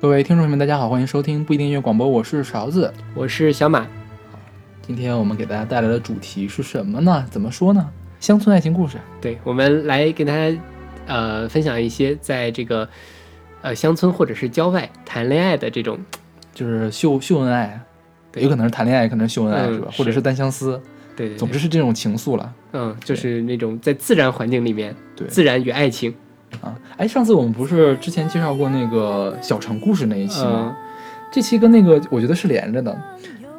各位听众朋友们，大家好，欢迎收听不一定音乐广播，我是勺子。我是小马，今天我们给大家带来的主题是什么呢？怎么说呢？乡村爱情故事。对我们来给大家呃分享一些在这个呃乡村或者是郊外谈恋爱的这种，就是秀秀恩爱，有可能是谈恋爱，也可能是秀恩爱，嗯是吧？或者是单相思，对对对总之是这种情愫了。嗯，就是那种在自然环境里面，对自然与爱情，啊，哎，上次我们不是之前介绍过那个小城故事那一期吗？嗯这期跟那个我觉得是连着的，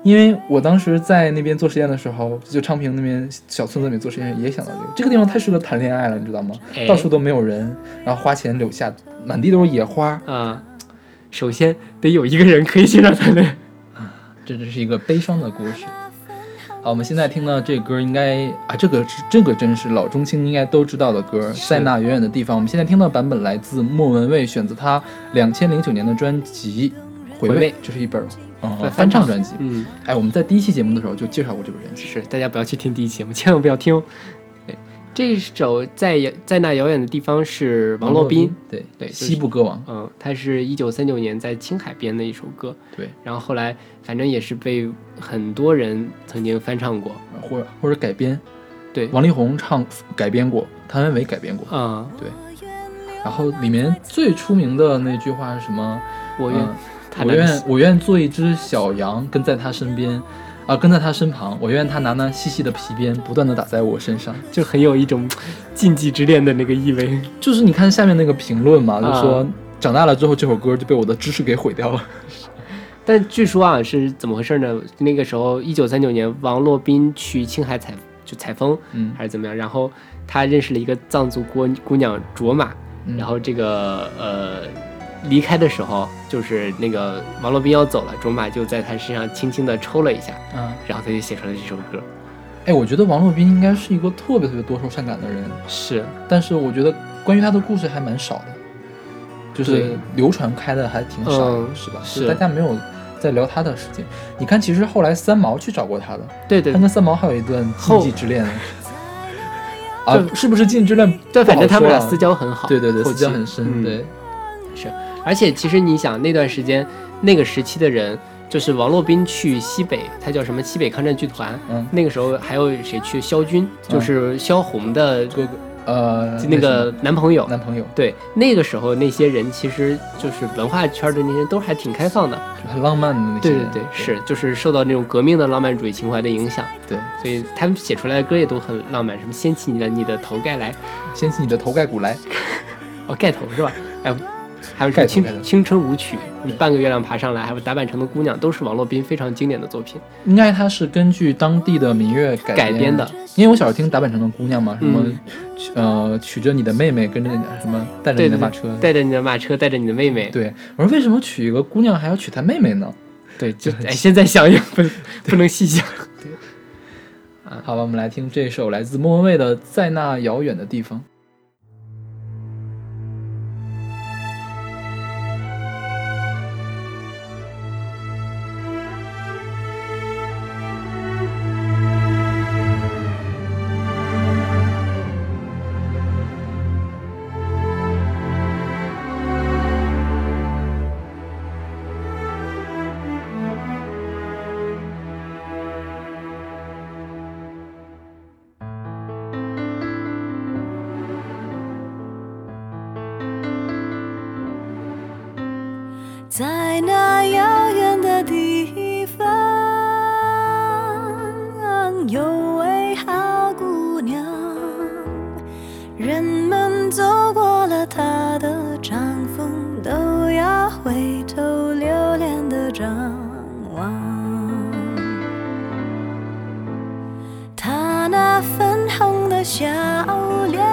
因为我当时在那边做实验的时候，就昌平那边小村子里面做实验，也想到这个这个地方太适合谈恋爱了，你知道吗？哎到处都没有人，然后花钱柳下，满地都是野花，啊、首先得有一个人可以欣赏谈恋爱。这只是一个悲伤的故事。好，我们现在听到这歌应该啊，这个是这个真是老中青应该都知道的歌，是在那远远的地方。我们现在听到的版本来自莫文蔚，选择他两千零九年的专辑《回味回味》，这是一本嗯翻翻唱专辑。嗯，哎，我们在第一期节目的时候就介绍过这个专辑。是大家不要去听第一期节目，千万不要听这首在遥在那遥远的地方是王洛宾，，对对就是西部歌王，嗯，他是一九三九年在青海编的一首歌，对，然后后来反正也是被很多人曾经翻唱过，或者或者改编，对，王力宏唱改编过，谭维维改编过。啊对、然后里面最出名的那句话是什么？我愿、我愿我愿做一只小羊，跟在他身边，啊，跟在他身旁。我愿他拿那细细的皮鞭，不断的打在我身上。就很有一种禁忌之恋的那个意味。就是你看下面那个评论嘛，就啊说长大了之后这首歌就被我的知识给毁掉了。但据说啊是怎么回事呢？那个时候一九三九年，王洛宾去青海采就采风嗯，还是怎么样，然后他认识了一个藏族姑姑娘卓玛，嗯然后这个呃离开的时候，就是那个王洛宾要走了，卓玛就在他身上轻轻的抽了一下，嗯，然后他就写出了这首歌。哎，我觉得王洛宾应该是一个特别特别多愁善感的人，是，但是我觉得关于他的故事还蛮少的，就是流传开的还挺少，嗯是吧？是大家没有在聊他的事情。你看，其实后来三毛去找过他的，对对他跟三毛还有一段禁忌之恋。啊，是不是禁忌之恋？对，反正他们俩私交很好。对对对，后私交很深。嗯对，而且其实你想，那段时间那个时期的人，就是王洛宾去西北，他叫什么西北抗战剧团。嗯，那个时候还有谁去？萧军，就是萧红的哥哥，呃，那个男朋友。男朋友对，那个时候那些人其实就是文化圈的那些人都还挺开放的。很浪漫的那些人。对对对，是就是受到那种革命的浪漫主义情怀的影响，对，所以他们写出来的歌也都很浪漫，什么掀起你的你的头盖来，掀起你的头盖骨来。哦盖头是吧？哎，还有青青春舞曲，你半个月亮爬上来，还有打扮成的姑娘，都是王洛宾非常经典的作品。应该它是根据当地的民乐改改编的，因为我小时候听打扮成的姑娘嘛，什么、嗯呃娶着你的妹妹，跟着你的什么带着你的马车。带着你的马车，带着你的妹妹，对，我说为什么娶一个姑娘还要娶她妹妹呢？对，就哎，现在想也不不能细想。啊好吧，我们来听这首来自莫文蔚的《在那遥远的地方》。望。她那粉红的笑脸，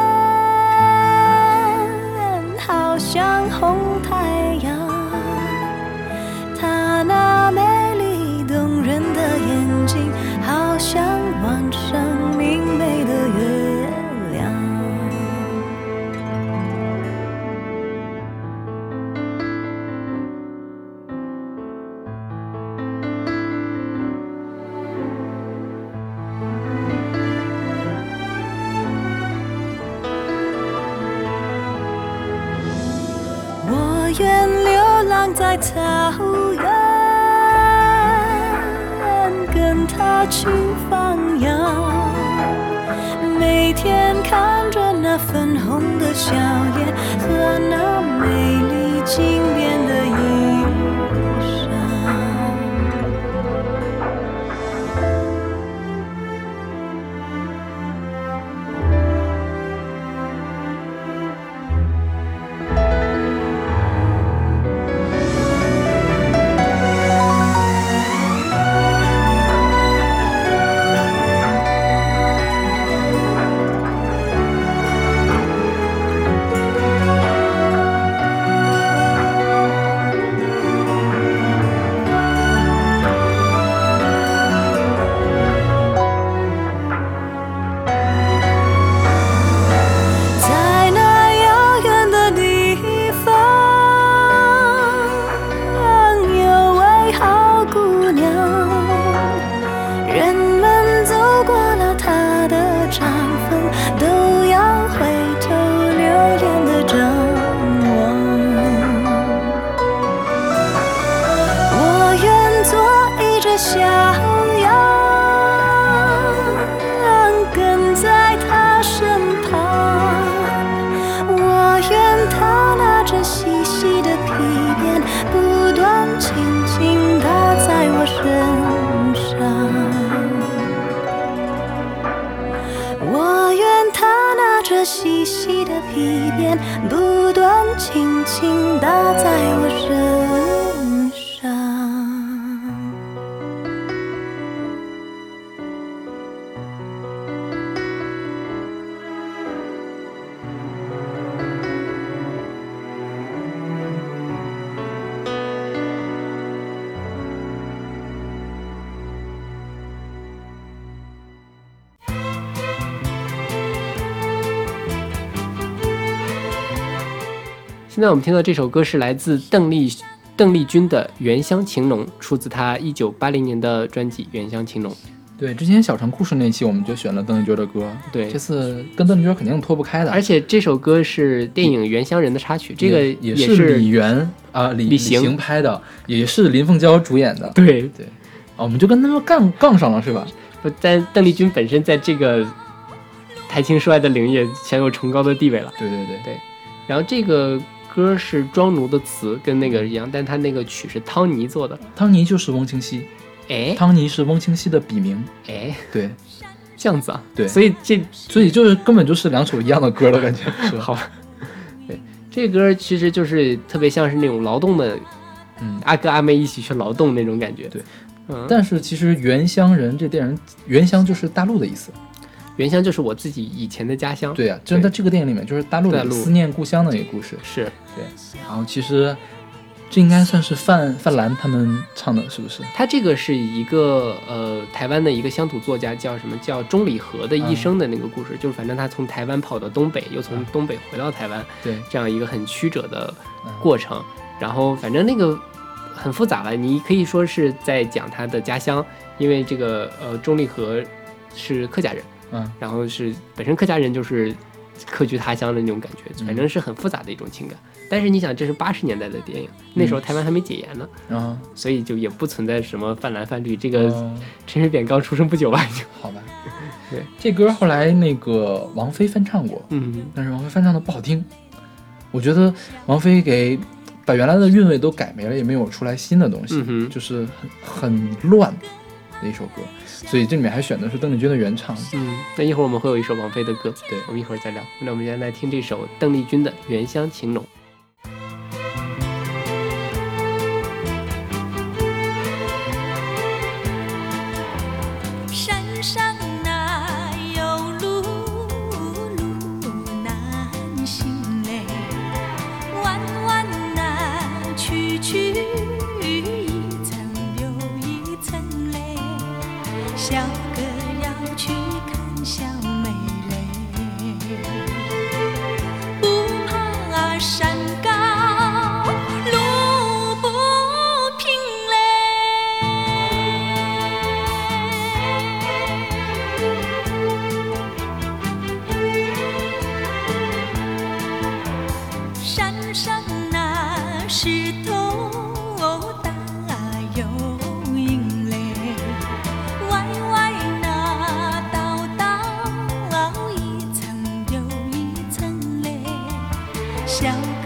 好像红太阳。她那美丽动人的眼睛，好像草原，跟他去放羊。每天看着那粉红的笑脸和那美丽经典现在我们听到这首歌是来自邓丽邓丽君的《原乡情浓》，出自她一九八零年的专辑《原乡情浓》。对，之前小城故事那期我们就选了邓丽君的歌，对。这次跟邓丽君肯定脱不开的，而且这首歌是电影《原乡人》的插曲，这个也是李媛啊李李行。行拍的，也是林凤娇主演的，对。对，啊，我们就跟他们杠杠上了是吧？不但邓丽君本身在这个台青说爱的领域也享有崇高的地位了。对对对。对，然后这个歌是庄奴的词，跟那个一样，但他那个曲是汤尼做的。汤尼就是翁清溪，哎？汤尼是翁清溪的笔名，哎，对，这样子啊？对。所以这所以就是根本就是两首一样的歌的感觉，是吧？好，对，这歌其实就是特别像是那种劳动的，嗯。阿哥阿妹一起去劳动那种感觉。对，嗯，但是其实原乡人这电影，原乡就是大陆的意思。原乡就是我自己以前的家乡。对啊，就是在这个电影里面，就是大陆的思念故乡的一个故事。是。对然后其实这应该算是范范兰他们唱的，是不是？他这个是一个呃台湾的一个乡土作家叫什么？叫钟理和的一生的那个故事，就是反正他从台湾跑到东北，又从东北回到台湾，对，这样一个很曲折的嗯。过程。然后反正那个很复杂了，你可以说是在讲他的家乡，因为这个呃钟理和是客家人，嗯，然后是本身客家人就是客居他乡的那种感觉，嗯反正是很复杂的一种情感。但是你想，这是八十年代的电影，那时候台湾还没解严呢，嗯所以就也不存在什么泛蓝泛绿。这个哦陈水扁刚出生不久吧，已经。好吧，对，这歌后来那个王菲翻唱过，嗯，但是王菲翻唱的不好听。我觉得王菲给把原来的韵味都改没了，也没有出来新的东西，嗯就是很很乱的一首歌。所以这里面还选的是邓丽君的原唱。嗯，那一会儿我们会有一首王菲的歌，对我们一会儿再聊。那我们现在来听这首邓丽君的《原乡情浓》。笑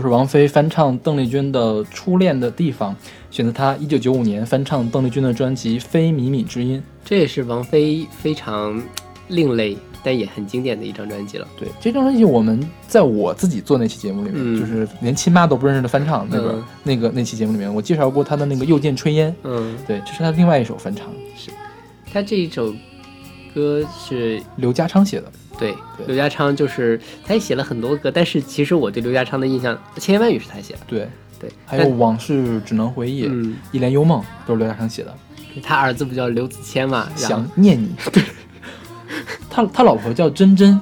就是王菲翻唱邓丽君的《初恋的地方》，选择她一九九五年翻唱邓丽君的专辑《非靡靡之音》。这也是王菲非常另类但也很经典的一张专辑了。对，这张专辑我们在我自己做那期节目里面，嗯就是连亲妈都不认识的翻唱那个、嗯那个那期节目里面，我介绍过她的那个《又见炊烟》，嗯，对，这是她另外一首翻唱，是他这一首歌是刘家昌写的。对对。刘家昌，就是他也写了很多歌，但是其实我对刘家昌的印象，《千言万语》是他写的，对，对，还有《往事只能回忆》嗯，一帘幽梦》都是刘家昌写的。他儿子不叫刘子谦嘛，想念你，对 他他老婆叫珍珍，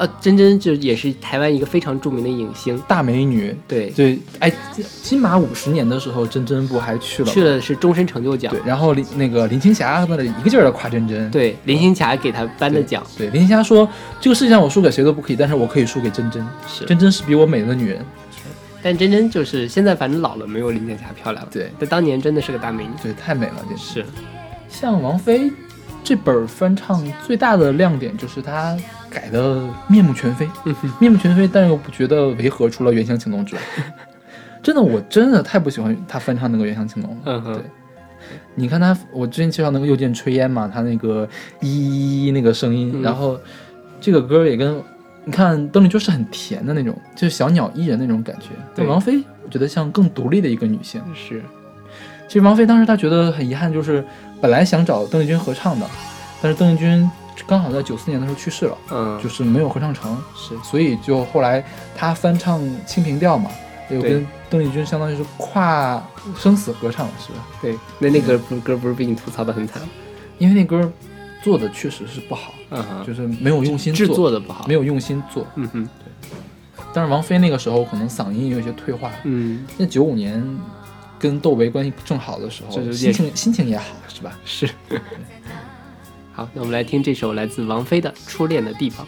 呃，真真就也是台湾一个非常著名的影星，大美女。对，对，哎，金马五十年的时候，真真不还去了吗？去了是终身成就奖对，，然后林那个林青霞在那里一个劲儿的夸真真。对，林青霞给她颁的奖，对，林青霞说这个世界上我输给谁都不可以，但是我可以输给真真。是，真真是比我美的女人。但真真就是现在反正老了，没有林青霞漂亮了，对但当年真的是个大美女，对，太美了，简直。是，像王菲这本儿翻唱最大的亮点就是她改的面目全非，面目全非，但又不觉得违和，除了《原乡情浓》之外。真的，我真的太不喜欢他翻唱那个《原乡情浓》了。对，你看他，我之前介绍那个《又见炊烟》嘛，他那个一那个声音，嗯然后这个歌也跟你看邓丽君是很甜的那种，就是小鸟依人那种感觉。但对王菲，我觉得像更独立的一个女性。是，其实王菲当时她觉得很遗憾，就是本来想找邓丽君合唱的，但是邓丽君刚好在九四年的时候去世了，嗯，就是没有合唱成，是，所以就后来他翻唱《清平调》嘛，又跟邓丽君相当于是跨生死合唱了，是吧？对，那那歌不歌不是被你吐槽的很惨，因为那歌做的确实是不好，就是没有用心制，作的不好，没有用心做。嗯哼，但是王菲那个时候可能嗓音也有一些退化，嗯，那九五年跟窦唯关系正好的时候，心情心情也好，是吧？是。好，那我们来听这首来自王菲的《初恋的地方》。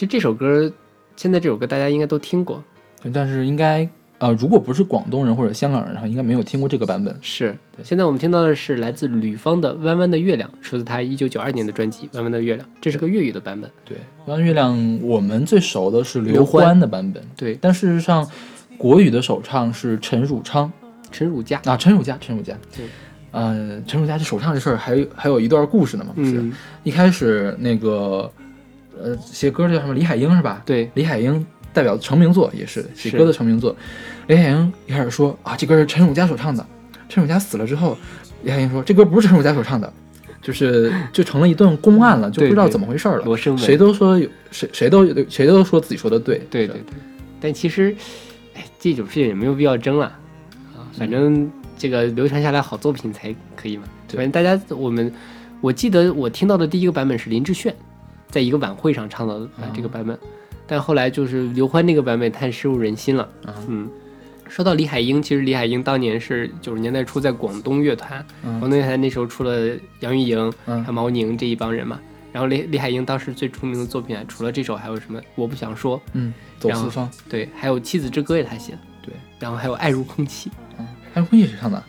其实这首歌，现在这首歌大家应该都听过，但是应该呃，如果不是广东人或者香港人的话，应该没有听过这个版本。是。现在我们听到的是来自吕方的《弯弯的月亮》，出自他一九九二年的专辑《弯弯的月亮》，这是个粤语的版本。对，《弯弯月亮》我们最熟的是刘刘欢欢的版本，对，但事实上国语的首唱是陈汝昌陈汝佳。啊，陈汝佳，陈汝佳。对。呃，陈汝佳这首唱这事儿还有还有一段故事呢嘛，不是？嗯，一开始那个呃写歌的叫什么李海英是吧？对，李海英代表成名作也是写歌的成名作。李海英一开始说啊，这歌是陈永佳所唱的。陈永佳死了之后，李海英说这歌不是陈永佳所唱的，就是就成了一段公案了，就不知道怎么回事儿了。罗生门。谁都说有谁谁都谁都说自己说的对，对对对，但其实，哎，这种事情也没有必要争了啊，反正这个流传下来好作品才可以嘛。反正大家我们，我记得我听到的第一个版本是林志炫，在一个晚会上唱到的啊。这个版本，但后来就是刘欢那个版本太深入人心了。啊，嗯，说到李海英，其实李海英当年是九十年代初在广东乐团，广嗯东乐团那时候出了杨钰莹、毛宁这一帮人嘛。然后李李海英当时最出名的作品啊，除了这首还有什么？我不想说，嗯，走四方，对，还有《妻子之歌》也他写的，对，然后还有《爱如空气。嗯，爱如空气是谁唱的？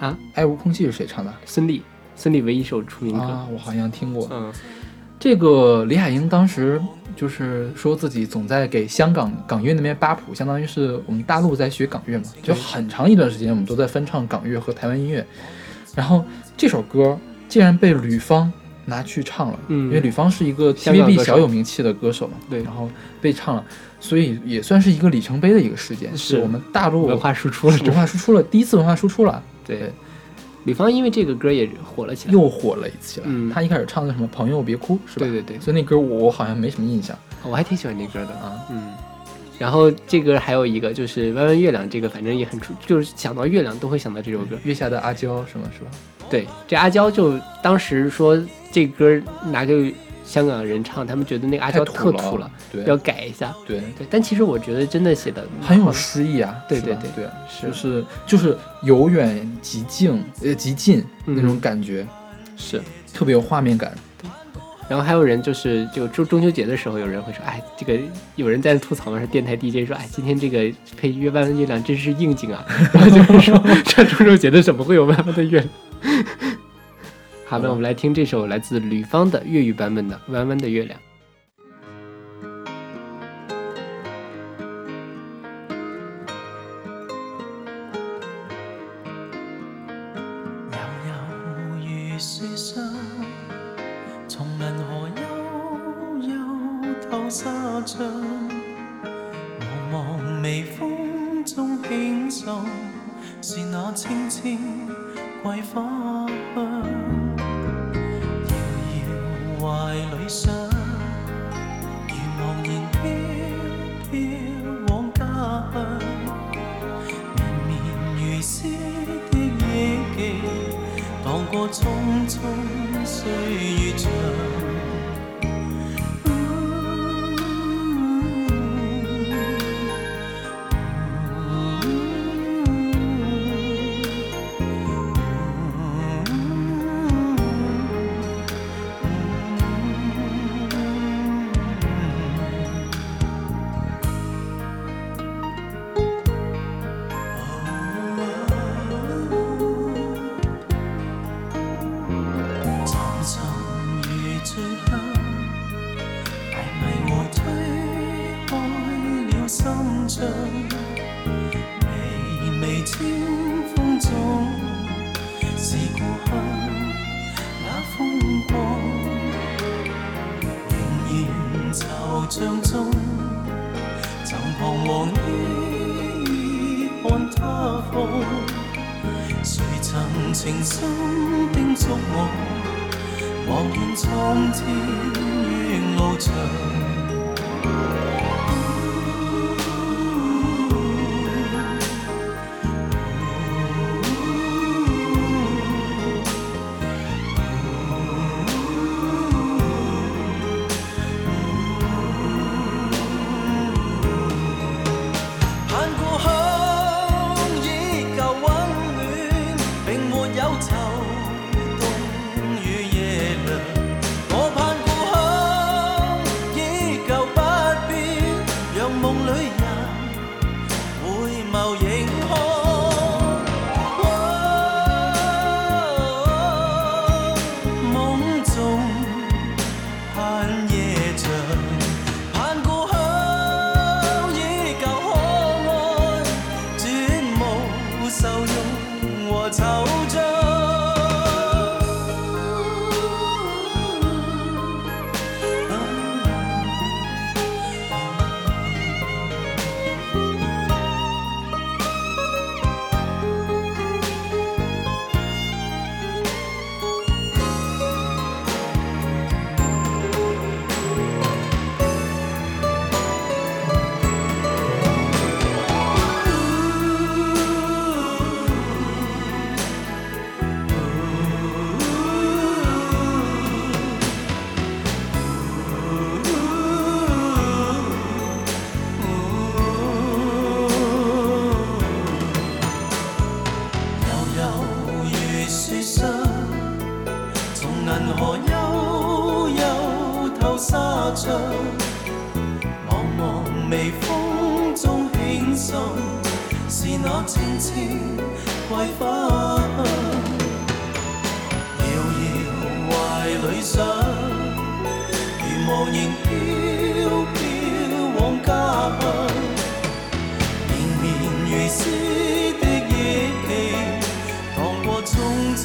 啊，爱如空气是谁唱的？孙俪，孙俪唯一一首出名歌，啊，我好像听过。嗯，这个李海英当时就是说自己总在给香港港乐那边扒谱，相当于是我们大陆在学港乐嘛，就很长一段时间我们都在翻唱港乐和台湾音乐。然后这首歌竟然被吕方拿去唱了，嗯因为吕方是一个 TVB 小有名气的歌手嘛，对然后被唱了，所以也算是一个里程碑的一个事件，是我们大陆文化输出了，文化输出了第一次文化输出了，对对，吕方因为这个歌也火了起来，又火了一次了。嗯他一开始唱的什么“朋友别哭”是吧？对对对，所以那歌我我好像没什么印象我还挺喜欢那歌的，啊。嗯。然后这歌还有一个就是《弯弯月亮》，这个反正也很出，就是想到月亮都会想到这首歌。月下的阿娇什么是吧？对，这阿娇就当时说这歌拿给香港人唱，他们觉得那个阿娇特土了，对要改一下。对，对，但其实我觉得真的写的很有诗意啊。对对对对，是就是就是由远及近，呃，极近嗯那种感觉，是。特别有画面感。然后还有人就是就中中秋节的时候，有人会说，哎，这个有人在吐槽嘛，是电台 DJ 说，哎，今天这个配月《弯弯月亮》真是应景啊。然后就是说，这中秋节的怎么会有弯弯的月亮？好，那我们来听这首来自吕方的粤语版本的《弯弯的月亮》。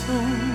spoon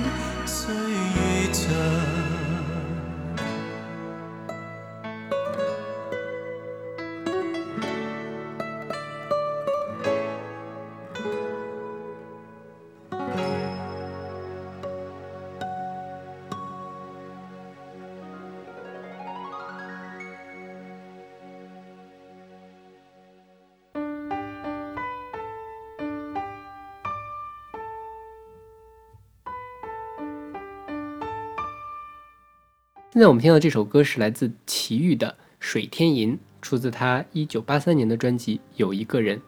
现在我们听到这首歌是来自齐豫的《水天吟》，出自他一九八三年的专辑《有一个人》。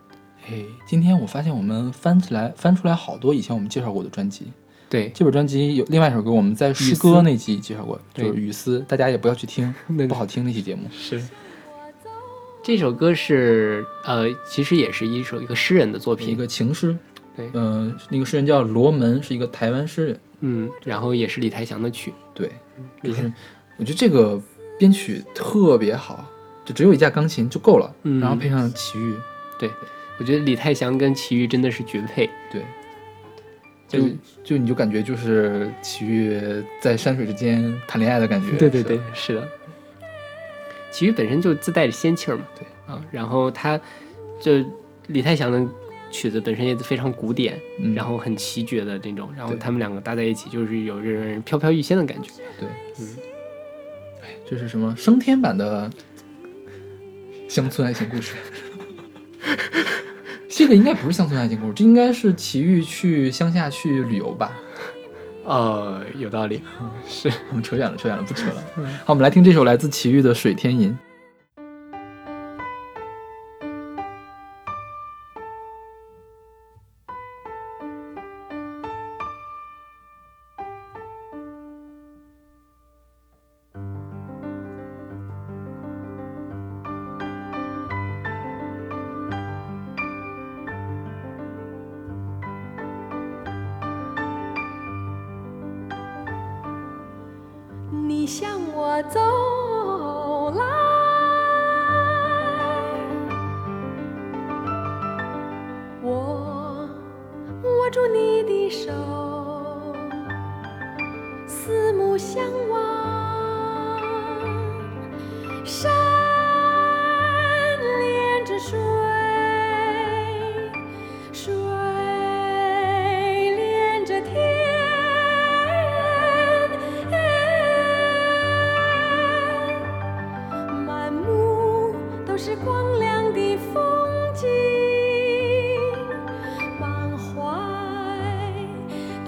哎，今天我发现我们翻起来翻出来好多以前我们介绍过的专辑。对，这本专辑有另外一首歌，我们在诗歌那期介绍过，就是《雨丝》，大家也不要去听 那，不好听那期节目。是。这首歌是呃，其实也是一首一个诗人的作品，一个情诗，对嗯、那个诗人叫罗门，是一个台湾诗人。嗯，然后也是李泰祥的曲，对，就是我觉得这个编曲特别好，就只有一架钢琴就够了，嗯然后配上齐豫，对我觉得李泰祥跟齐豫真的是绝配，对，就就就你就感觉就是齐豫在山水之间谈恋爱的感觉。对对对是，，是的。齐豫本身就自带着仙气儿嘛，对啊，然后他就李泰祥的曲子本身也非常古典，嗯然后很奇绝的那种，然后他们两个搭在一起，就是有让人飘飘欲仙的感觉。对，嗯哎，这是什么升天版的乡村爱情故事？这个应该不是乡村爱情故事，这应该是奇遇去乡下去旅游吧？呃，有道理，是我们扯远了，扯远了，不扯了。好，我们来听这首来自奇遇的《水天吟》。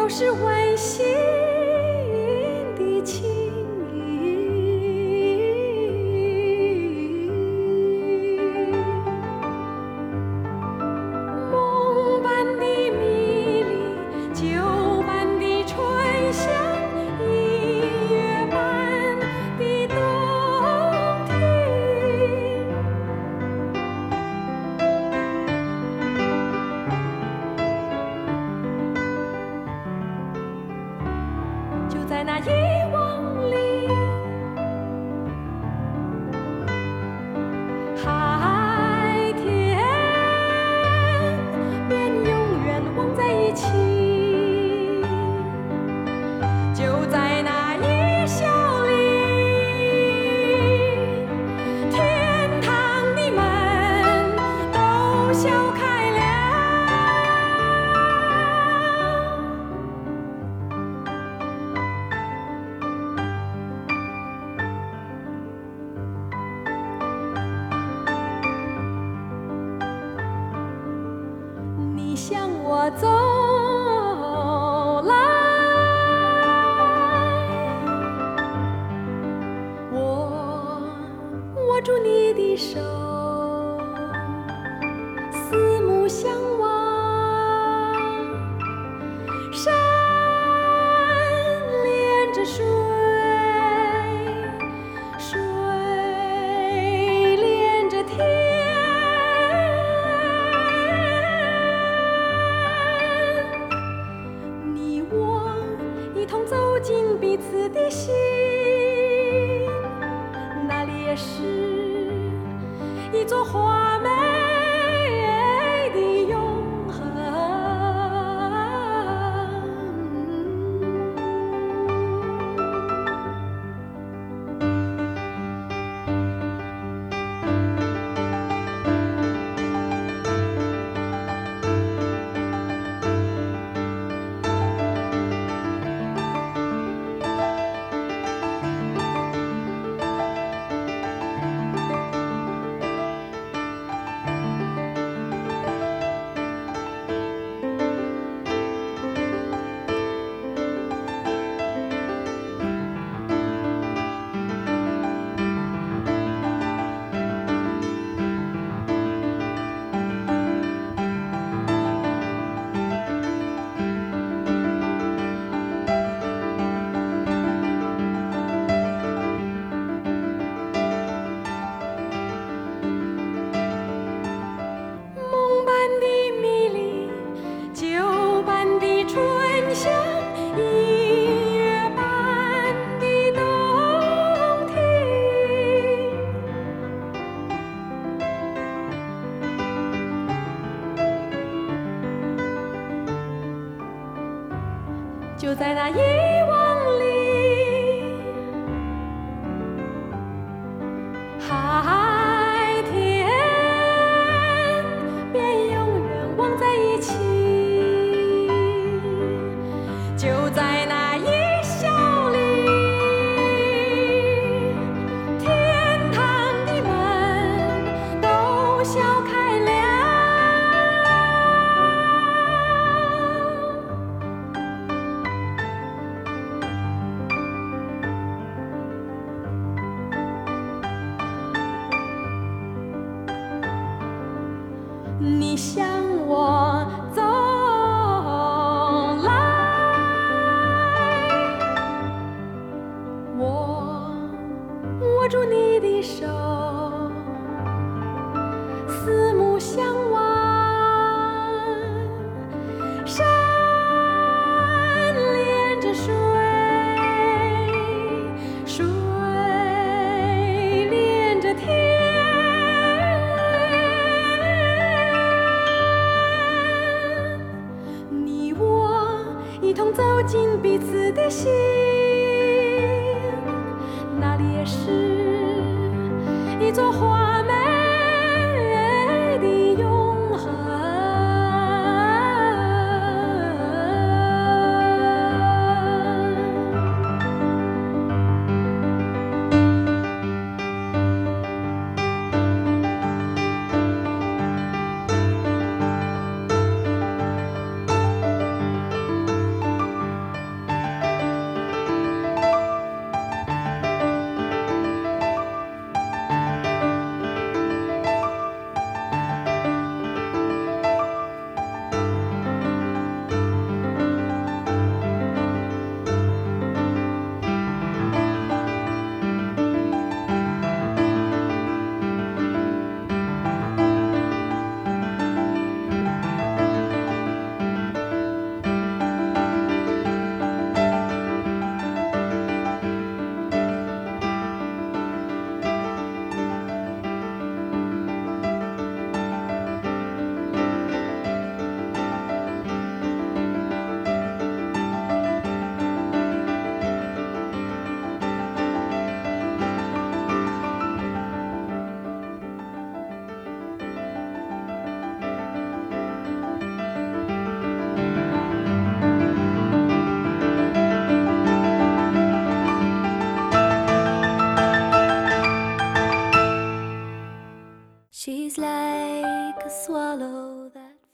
是温馨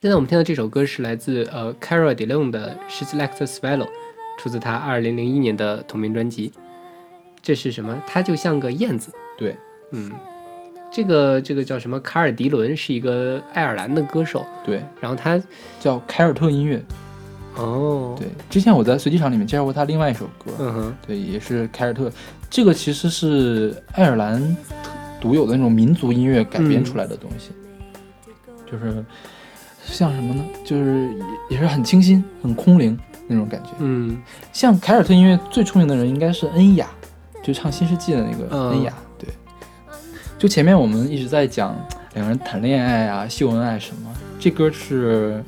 现在我们听到这首歌是来自呃 Cara Delevingne 的《She's Like the Swallow》，出自他二零零一年的同名专辑。这是什么？它就像个燕子。对，嗯，这个这个叫什么？卡尔迪伦是一个爱尔兰的歌手，对，然后他叫凯尔特音乐。哦，对，之前我在随机场里面介绍过他另外一首歌，嗯哼，对，也是凯尔特。这个其实是爱尔兰独有的那种民族音乐改编出来的东西，就是像什么呢？就是也也是很清新、很空灵那种感觉。嗯像凯尔特音乐最出名的人应该是恩雅，就唱《新世纪》的那个嗯恩雅。对，就前面我们一直在讲两个人谈恋爱啊、秀恩爱什么，这歌是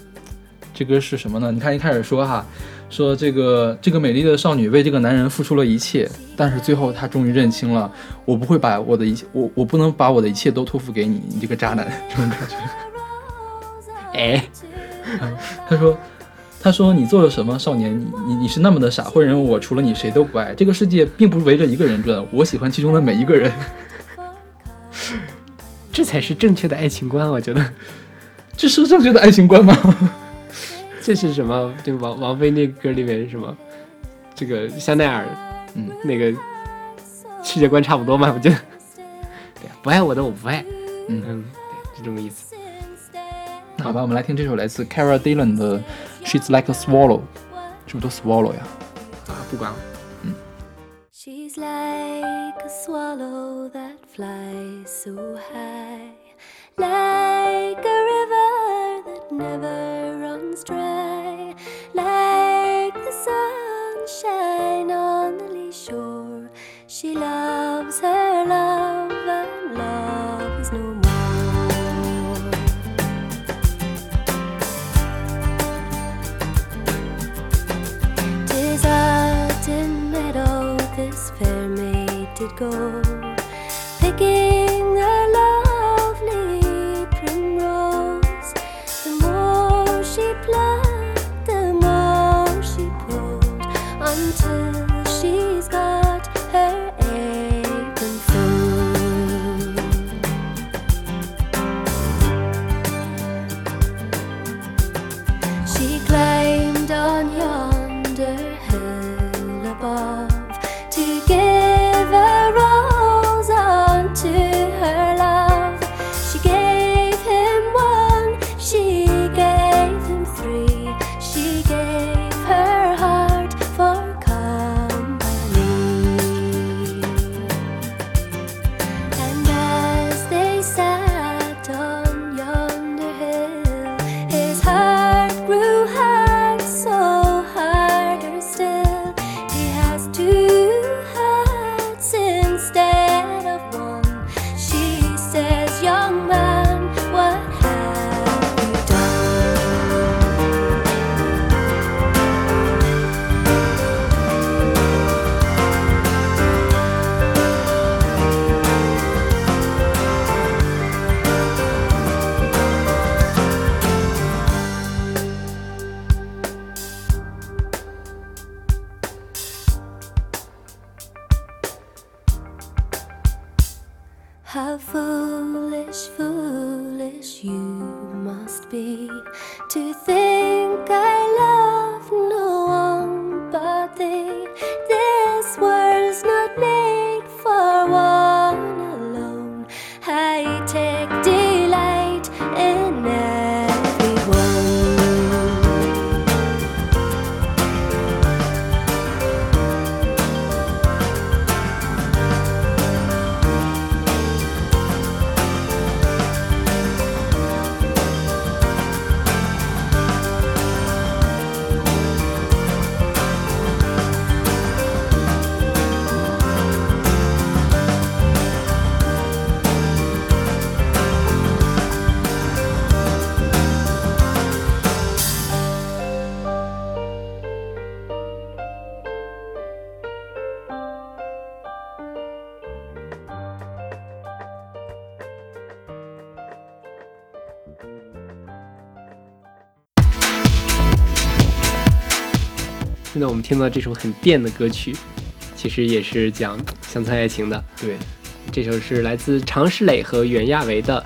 这歌是什么呢？你看一开始说哈，说这个这个美丽的少女为这个男人付出了一切，但是最后她终于认清了，我不会把我的一切，我我不能把我的一切都托付给你，你这个渣男，这种感觉。哎，他说：“他说你做了什么，少年？你你你是那么的傻，会认为我除了你谁都不爱。这个世界并不围着一个人转，我喜欢其中的每一个人。这才是正确的爱情观，我觉得。这是正确的爱情观吗？这是什么？对王王菲那歌里面是什么？这个香奈儿，嗯，那个世界观差不多嘛，我觉得。对呀，不爱我的我不爱，嗯，嗯，对，就这么意思。好吧，我们来听这首来自 Cara Dillon 的《She's Like a Swallow》，是不是都 swallow 呀？啊，不管了。 She's like a swallow that flies so high, like a river that never runs dry, like the sunshine on the lee shore. She loves her love Go, picking 现在我们听到这首很电的歌曲，其实也是讲乡村爱情的。对，这首是来自常石磊和袁娅维的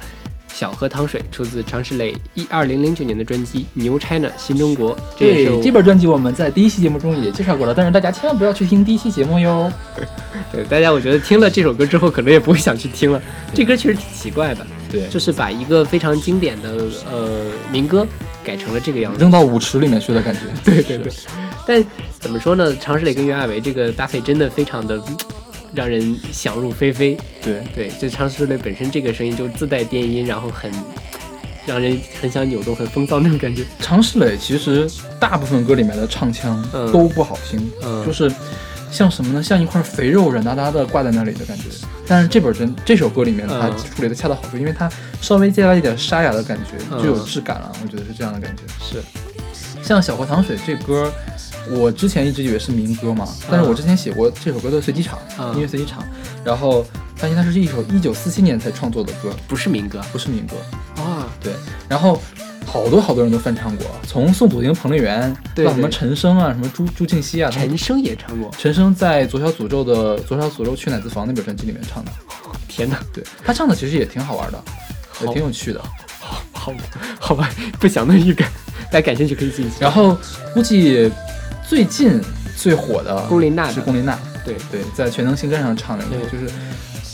《小河淌水》，出自常石磊一二零零九年的专辑《New China 新中国》。这对，这本专辑我们在第一期节目中也介绍过了，但是大家千万不要去听第一期节目哟。对大家，我觉得听了这首歌之后，可能也不会想去听了。这歌确实挺奇怪的，对就是把一个非常经典的呃民歌改成了这个样子。扔到舞池里面去的感觉。对 对对，但怎么说呢？常石磊跟袁娅维这个搭配真的非常的嗯让人想入非非。对，对，这常石磊本身这个声音就自带电音，然后很让人很想扭动、很风骚那种感觉。常石磊其实大部分歌里面的唱腔嗯都不好听，嗯就是像什么呢？像一块肥肉软哒哒的挂在那里的感觉。但是这本真这首歌里面，它嗯处理的恰到好处，因为它稍微加了一点沙哑的感觉，嗯就有质感了。我觉得是这样的感觉。是，像《小河淌水》这歌，我之前一直以为是民歌嘛，但是我之前写过这首歌的随机场，嗯音乐随机场，然后发现它是一首一九四七年才创作的歌，不是民歌不是民歌。啊？对，然后好多好多人都翻唱过，从宋祖英、彭丽媛对到什么陈升啊，什么朱朱静熙啊，陈升也唱过。陈升在《左小诅咒》的《左小诅咒去奶子房》那本专辑里面唱的，天哪，对他唱的其实也挺好玩的，也挺有趣的。好好吧，不祥的预感。大家感兴趣可以自己去。然后估计最近最火的龚琳娜是龚琳娜，对。对，在全能星战上唱的那个，就是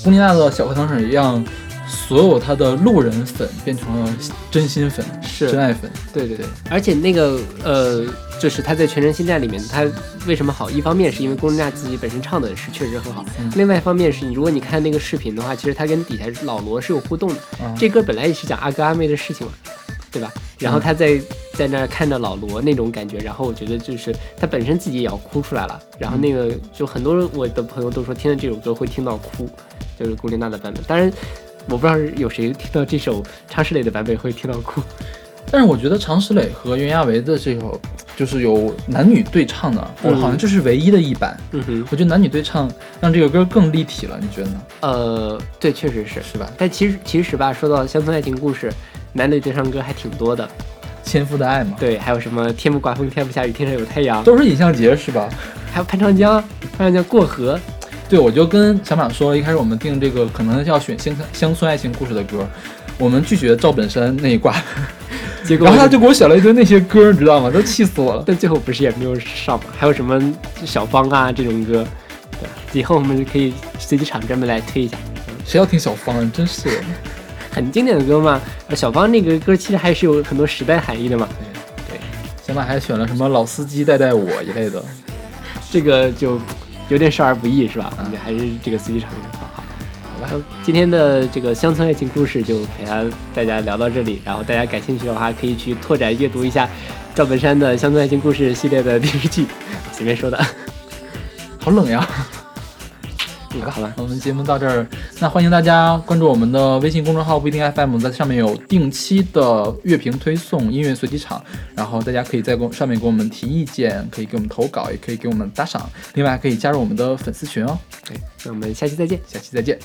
龚琳娜的小河淌水让所有她的路人粉变成了真心粉，是。真爱粉。对对对，而且那个呃，就是她在《全能星战》里面，她为什么好？一方面是因为龚琳娜自己本身唱的是确实很好，嗯。另外一方面是你如果你看那个视频的话，其实她跟底下老罗是有互动的。啊。这歌本来也是讲阿哥阿妹的事情嘛，对吧？然后他在在那儿看着老罗那种感觉，然后我觉得就是他本身自己也要哭出来了。然后那个就很多我的朋友都说听了这首歌会听到哭，就是龚琳娜的版本。当然。我不知道有谁听到这首常石磊的版本会听到哭，但是我觉得常石磊和袁娅维的这首就是有男女对唱的，或者好像这是唯一的一版。嗯哼，我觉得男女对唱让这个歌更立体了，你觉得呢？呃，对，确实是。是吧？但其实其实吧，说到乡村爱情故事，男女对唱歌还挺多的。千夫的爱嘛，对，还有什么天不刮风，天不下雨，天上有太阳，都是尹相杰是吧？还有潘长江，潘长江过河。对，我就跟小马说，一开始我们定这个可能要选乡乡村爱情故事的歌，我们拒绝赵本山那一挂，结果然后他就给我选了一堆那些歌，你知道吗？都气死我了。但最后不是也没有上嘛？还有什么小芳啊这种歌，对，以后我们就可以随机场专门来推一下，谁要听小芳？真是的。很经典的歌嘛。小芳那个歌其实还是有很多时代含义的嘛。对小马还选了什么老司机带带我一类的。这个就有点少儿不宜是吧？我们还是这个司机场比较好。好吧，今天的这个乡村爱情故事就陪大大家聊到这里，然后大家感兴趣的话，可以去拓展阅读一下赵本山的《乡村爱情故事》系列的电视剧，随便说的。好冷呀！嗯，好了，我们节目到这儿，那欢迎大家关注我们的微信公众号不一定 FM，在上面有定期的乐评推送、音乐随机场，然后大家可以在公上面给我们提意见，可以给我们投稿，也可以给我们打赏，另外还可以加入我们的粉丝群哦。对，那我们下期再见。下期再见。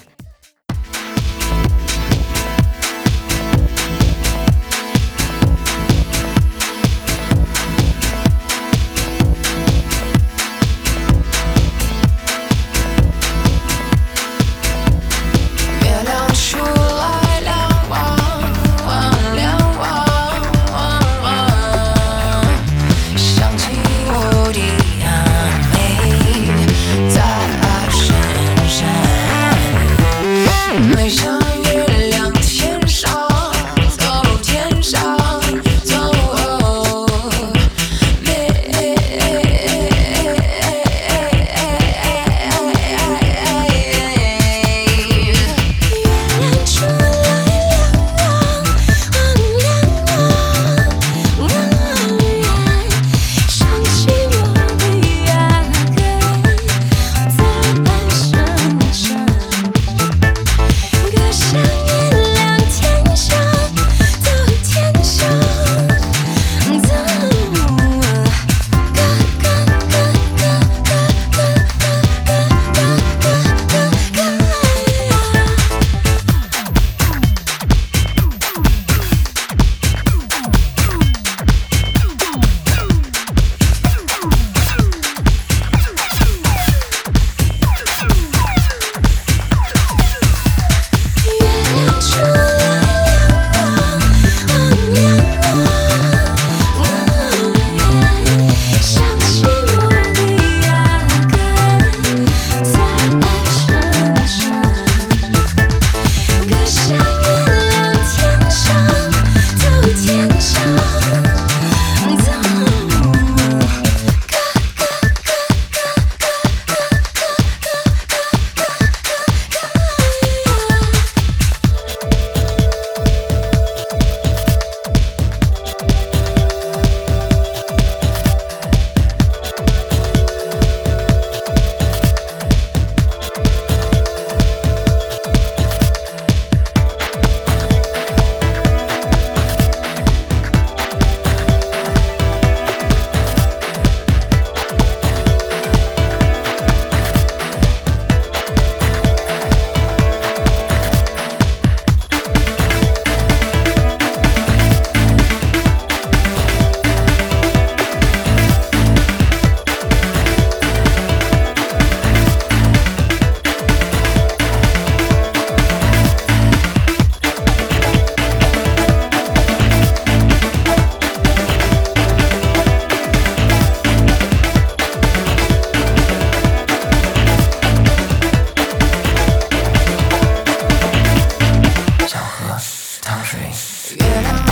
香水。月亮